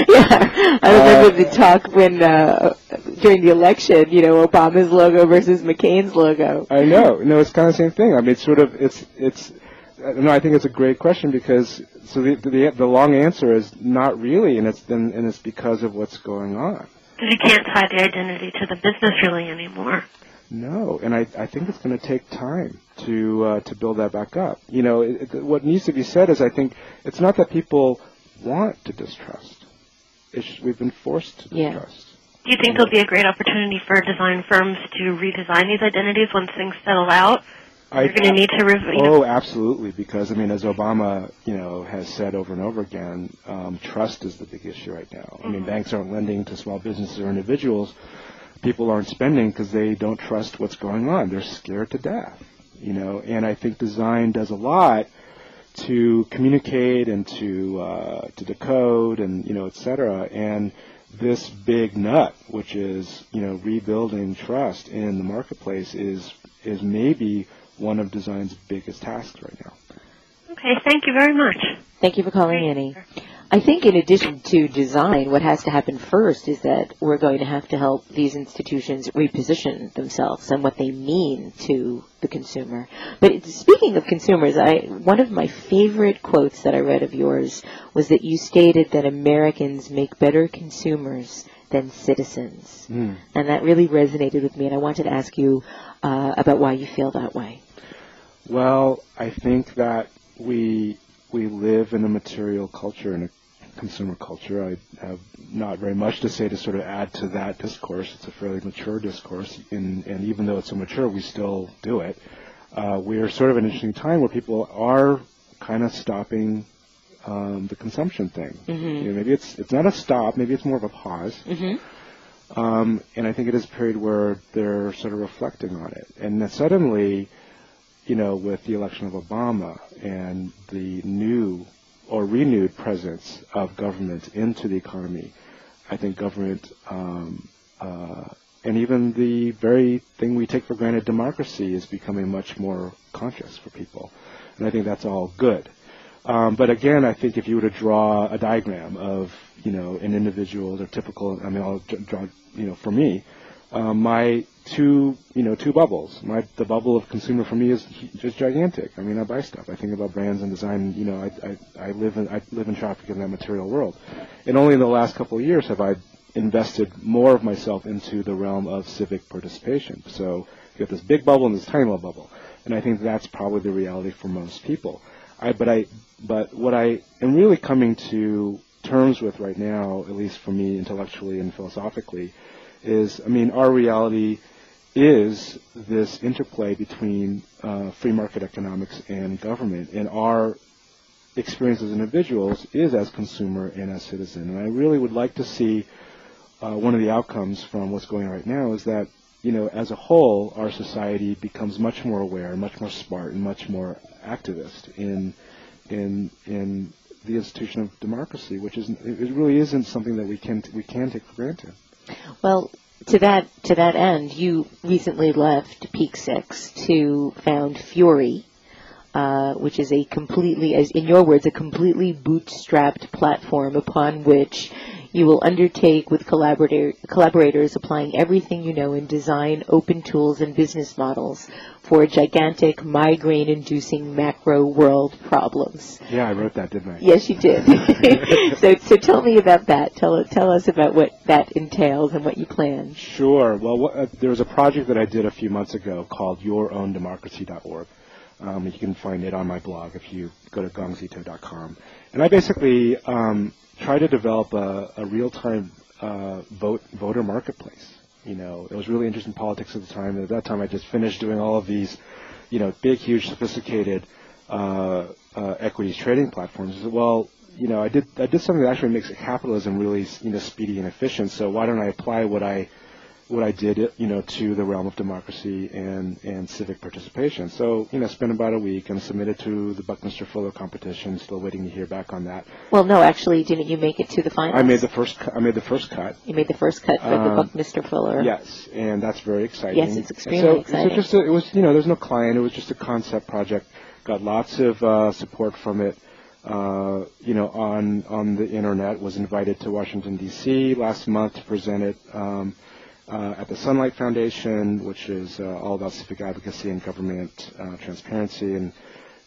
yeah, I remember the talk when uh, during the election, you know, Obama's logo versus McCain's logo. I know. No, it's kind of the same thing. I mean, it's sort of it's it's. uh, No, I think it's a great question because so the the, the long answer is not really, and it's and, and it's because of what's going on. Because you can't tie the identity to the business really anymore. No, and I, I think it's going to take time to uh, to build that back up. You know, it, it, what needs to be said is I think it's not that people want to distrust. It's, we've been forced to Yeah. distrust. Do you think there'll be a great opportunity for design firms to redesign these identities once things settle out? I- You're going to need to, rev- you know, Oh, absolutely. Because I mean, as Obama, you know, has said over and over again, um, trust is the big issue right now. I mean, banks aren't lending to small businesses or individuals. People aren't spending because they don't trust what's going on. They're scared to death. You know, and I think design does a lot to communicate and to uh, to decode and you know, et cetera. And this big nut, which is you know rebuilding trust in the marketplace, is is maybe one of design's biggest tasks right now. okay, thank you very much. Thank you for calling, Annie. I think in addition to design, what has to happen first is that we're going to have to help these institutions reposition themselves and what they mean to the consumer. But speaking of consumers, I one of my favorite quotes that I read of yours was that you stated that Americans make better consumers than citizens, Mm. and that really resonated with me. And I wanted to ask you uh, about why you feel that way. Well, I think that we we live in a material culture and a consumer culture. I have not very much to say to sort of add to that discourse. It's a fairly mature discourse, and, and even though it's so mature, we still do it. Uh, we are sort of an interesting time where people are kind of stopping um, the consumption thing. Mhm. You know, maybe it's it's not a stop. Maybe it's more of a pause. Mm-hmm. Um, and I think it is a period where they're sort of reflecting on it. And then suddenly, you know, with the election of Obama and the new or renewed presence of government into the economy, I think government um, uh, and even the very thing we take for granted, democracy, is becoming much more conscious for people. And I think that's all good. Um, but again, I think if you were to draw a diagram of, you know, an individual or typical, I mean, I'll dr- draw, you know, for me, um, my two, you know, two bubbles. My the bubble of consumer for me is just gigantic. I mean, I buy stuff. I think about brands and design. You know, I I, I live in I live and traffic in that material world, and only in the last couple of years have I invested more of myself into the realm of civic participation. So you have this big bubble and this tiny little bubble, and I think that's probably the reality for most people. I, but I, but what I am really coming to terms with right now, at least for me intellectually and philosophically, is I mean our reality is this interplay between uh, free market economics and government, and our experience as individuals is as consumer and as citizen. And I really would like to see uh, one of the outcomes from what's going on right now is that you know as a whole our society becomes much more aware, much more smart, and much more activist in in in the institution of democracy, which is it really isn't something that we can we can take for granted. Well, to that to that end, you recently left PEAK6 to found Fury, uh, which is a completely, as in your words, a completely bootstrapped platform upon which you will undertake with collaborator, collaborators applying everything you know in design, open tools, and business models for gigantic migraine-inducing macro world problems. Yeah, I wrote that, didn't I? Yes, you did. so, so tell me about that. Tell tell us about what that entails and what you plan. Sure. Well, what, uh, there was a project that I did a few months ago called YourOwnDemocracy.org. Um, you can find it on my blog if you go to gongszeto.com. And I basically um, try to develop a, a real-time uh, vote voter marketplace. You know, it was really interested in politics at the time. At that time, I just finished doing all of these, you know, big, huge, sophisticated uh, uh, equities trading platforms. Well, you know, I did I did something that actually makes capitalism really, you know, speedy and efficient. So why don't I apply what I what I did, you know, to the realm of democracy and, and civic participation. So, you know, spent about a week and submitted to the Buckminster Fuller competition. Still waiting to hear back on that. Well, no, actually, didn't you make it to the finals? I made the first. Cu- I made the first cut. You made the first cut for the Um, Buckminster Fuller. Yes, and that's very exciting. Yes, it's extremely so, exciting. So just a, it was, you know, there's no client. It was just a concept project. Got lots of uh, support from it. Uh, you know, on on the internet. Was invited to Washington D.C. last month to present it um, uh, at the Sunlight Foundation, which is uh, all about civic advocacy and government uh, transparency. And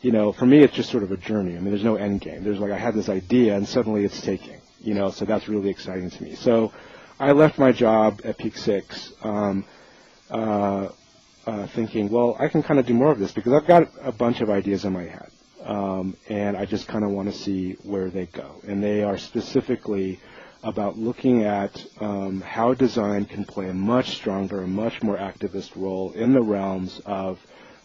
you know, for me, it's just sort of a journey. I mean, there's no end game. There's like I had this idea, and suddenly it's taking. You know, so that's really exciting to me. So I left my job at PEAK6. Um, uh, uh, thinking, well, I can kind of do more of this because I've got a bunch of ideas in my head, um, and I just kind of want to see where they go. And they are specifically about looking at um, how design can play a much stronger, much more activist role in the realms of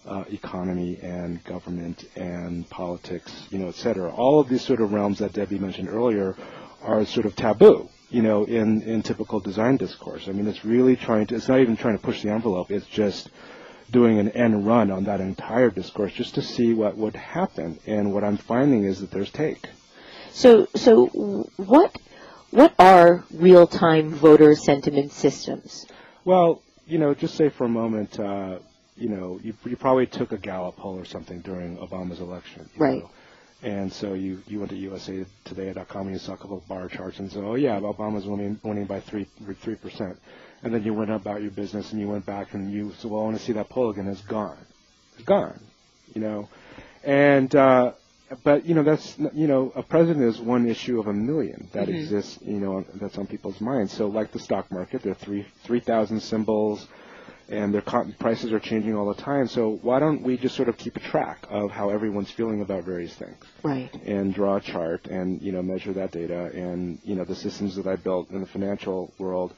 uh, economy and government and politics, you know, et cetera. All of these sort of realms that Debbie mentioned earlier are sort of taboo, you know, in, in typical design discourse. I mean, it's really trying to, it's not even trying to push the envelope, it's just doing an end run on that entire discourse just to see what would happen. And what I'm finding is that there's take. So, so what what are real-time voter sentiment systems? Well, you know, just say for a moment, uh, you know, you, you probably took a Gallup poll or something during Obama's election. Right. know. And so you, you went to usatoday.com and you saw a couple of bar charts and said, oh yeah, Obama's winning, winning by three, three percent. And then you went about your business and you went back and you said, well, I want to see that poll again. It's gone. It's gone. You know, and, uh, but you know that's you know a president is one issue of a million that Mhm. exists you know that's on people's minds. So like the stock market, there are three three thousand symbols, and their prices are changing all the time. So why don't we just sort of keep a track of how everyone's feeling about various things Right. and draw a chart and you know measure that data and you know the systems that I built in the financial world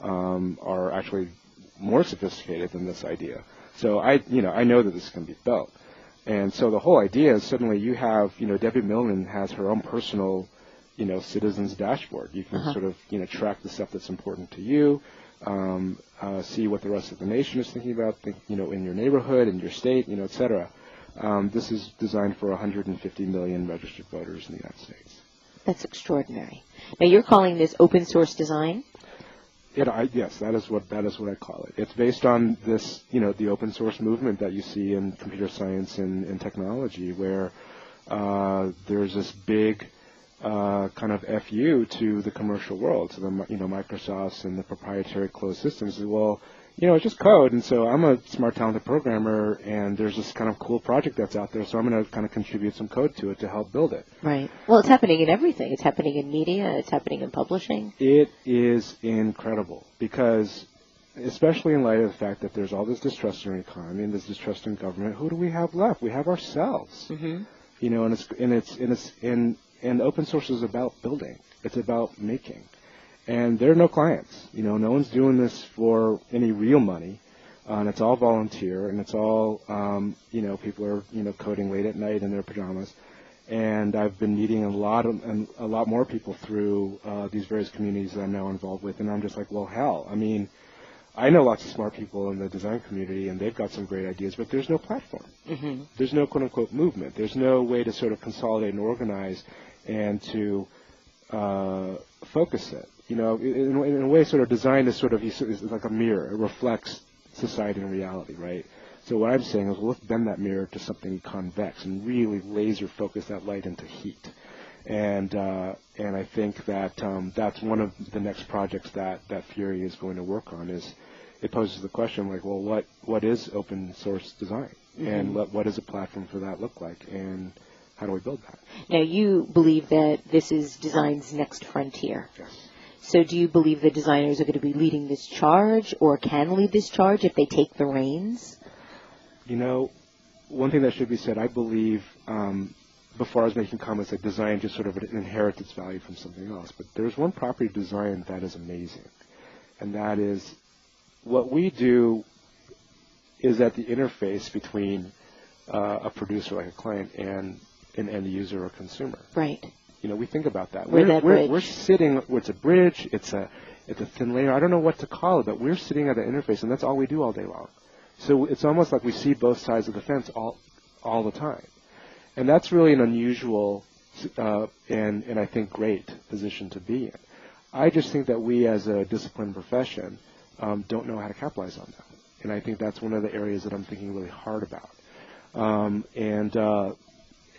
um, are actually more sophisticated than this idea. So I you know I know that this can be built. And so the whole idea is suddenly you have, you know, Debbie Millman has her own personal, you know, citizens dashboard. You can Uh-huh. sort of, you know, track the stuff that's important to you, um, uh, see what the rest of the nation is thinking about, think, you know, in your neighborhood, in your state, you know, et cetera. Um, this is designed for 150 million registered voters in the United States. That's extraordinary. Now you're calling this open source design? It, I, yes, that is what that is what I call it. It's based on this, you know, the open source movement that you see in computer science and, and technology, where uh, there's this big uh, kind of fu to the commercial world, to the you know Microsofts and the proprietary closed systems. Well, you know, it's just code, and so I'm a smart, talented programmer, and there's this kind of cool project that's out there, so I'm going to kind of contribute some code to it to help build it. Right. Well, it's happening in everything. It's happening in media. It's happening in publishing. It is incredible because especially in light of the fact that there's all this distrust in the economy and this distrust in government, who do we have left? We have ourselves. Mm-hmm. You know, and it's and it's and it's and and open source is about building. It's about making. And there are no clients. You know, no one's doing this for any real money. Uh, and it's all volunteer, and it's all, um, you know, people are, you know, coding late at night in their pajamas. And I've been meeting a lot of, and a lot more people through uh, these various communities that I'm now involved with, and I'm just like, well, hell, I mean, I know lots of smart people in the design community, and they've got some great ideas, but there's no platform. Mm-hmm. There's no quote unquote movement. There's no way to sort of consolidate and organize and to uh, focus it. You know, in, in, a way, sort of design is sort of is like a mirror. It reflects society and reality, right? So what I'm saying is, well, let's bend that mirror to something convex and really laser focus that light into heat. And uh, and I think that um, that's one of the next projects that that Fury is going to work on. Is it poses the question like, well, what what is open source design, mm-hmm. and what what does a platform for that look like, and how do we build that? Now, you believe that this is design's next frontier. Yes. So do you believe the designers are going to be leading this charge or can lead this charge if they take the reins? You know, one thing that should be said, I believe, um, before I was making comments that design just sort of inherits its value from something else, but there's one property of design that is amazing, and that is what we do is at the interface between uh, a producer like a client and an end user or consumer. Right. You know, we think about that. We're, that we're, we're sitting. It's a bridge. It's a it's a thin layer. I don't know what to call it, but we're sitting at the interface, and that's all we do all day long. So it's almost like we see both sides of the fence all all the time, and that's really an unusual uh, and and I think great position to be in. I just think that we, as a disciplined profession, um, don't know how to capitalize on that, and I think that's one of the areas that I'm thinking really hard about. Um, and uh,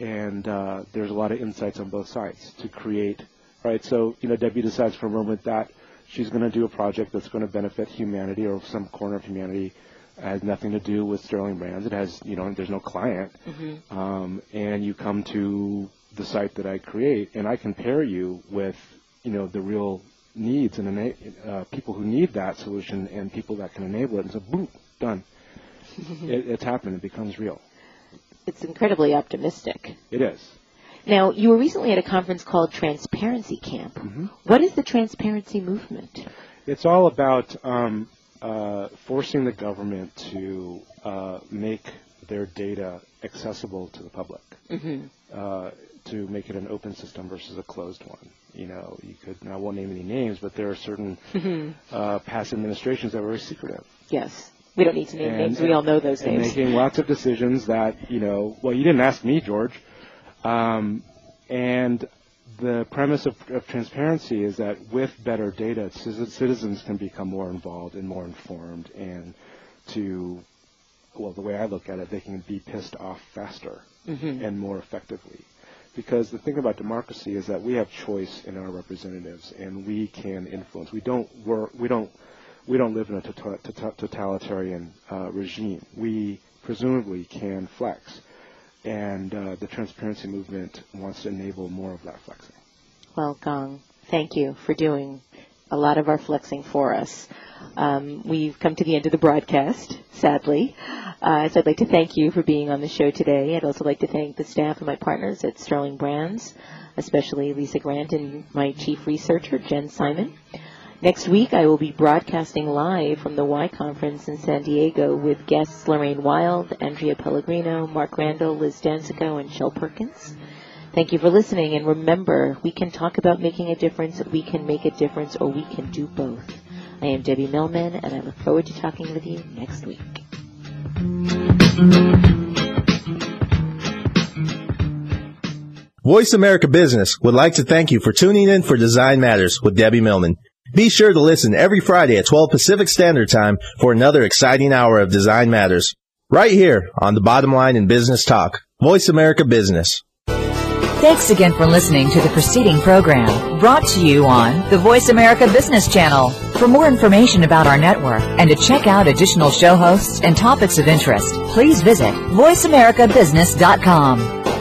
and uh, there's a lot of insights on both sides to create. Right, so you know, Debbie decides for a moment that she's going to do a project that's going to benefit humanity or some corner of humanity. It has nothing to do with Sterling Brands. It has, you know, there's no client, mm-hmm. um, and you come to the site that I create, and I can pair you with, you know, the real needs and ena- uh, people who need that solution and people that can enable it. And so, boom, done. it, it's happened. It becomes real it's incredibly optimistic. It is. Now, you were recently at a conference called Transparency Camp. Mm-hmm. What is the transparency movement? It's all about um, uh, forcing the government to uh, make their data accessible to the public, mm-hmm. uh, to make it an open system versus a closed one. You know, you could, I won't name any names, but there are certain mm-hmm. uh, past administrations that were very secretive. Yes. We don't need to name and, names. We all know those names. Making lots of decisions that you know. Well, you didn't ask me, George. Um, and the premise of, of, transparency is that with better data, citizens can become more involved and more informed, and to well, the way I look at it, they can be pissed off faster mm-hmm. and more effectively. Because the thing about democracy is that we have choice in our representatives, and we can influence. We don't work. We don't we don't live in a tota-, totalitarian uh, regime. We presumably can flex, and uh, the transparency movement wants to enable more of that flexing. Well, Gong, thank you for doing a lot of our flexing for us. Um, we've come to the end of the broadcast, sadly. Uh, so I'd like to thank you for being on the show today. I'd also like to thank the staff and my partners at Sterling Brands, especially Lisa Grant and my chief researcher, Jen Simon. Next week, I will be broadcasting live from the Y Conference in San Diego with guests Lorraine Wild, Andrea Pellegrino, Mark Randall, Liz Danzico, and Shel Perkins. Thank you for listening, and remember, we can talk about making a difference, we can make a difference, or we can do both. I am Debbie Millman, and I look forward to talking with you next week. Voice America Business would like to thank you for tuning in for Design Matters with Debbie Millman. Be sure to listen every Friday at 12 Pacific Standard Time for another exciting hour of Design Matters. Right here on the bottom line in business talk. Voice America Business. Thanks again for listening to the preceding program brought to you on the Voice America Business Channel. For more information about our network and to check out additional show hosts and topics of interest, please visit voiceamericabusiness.com.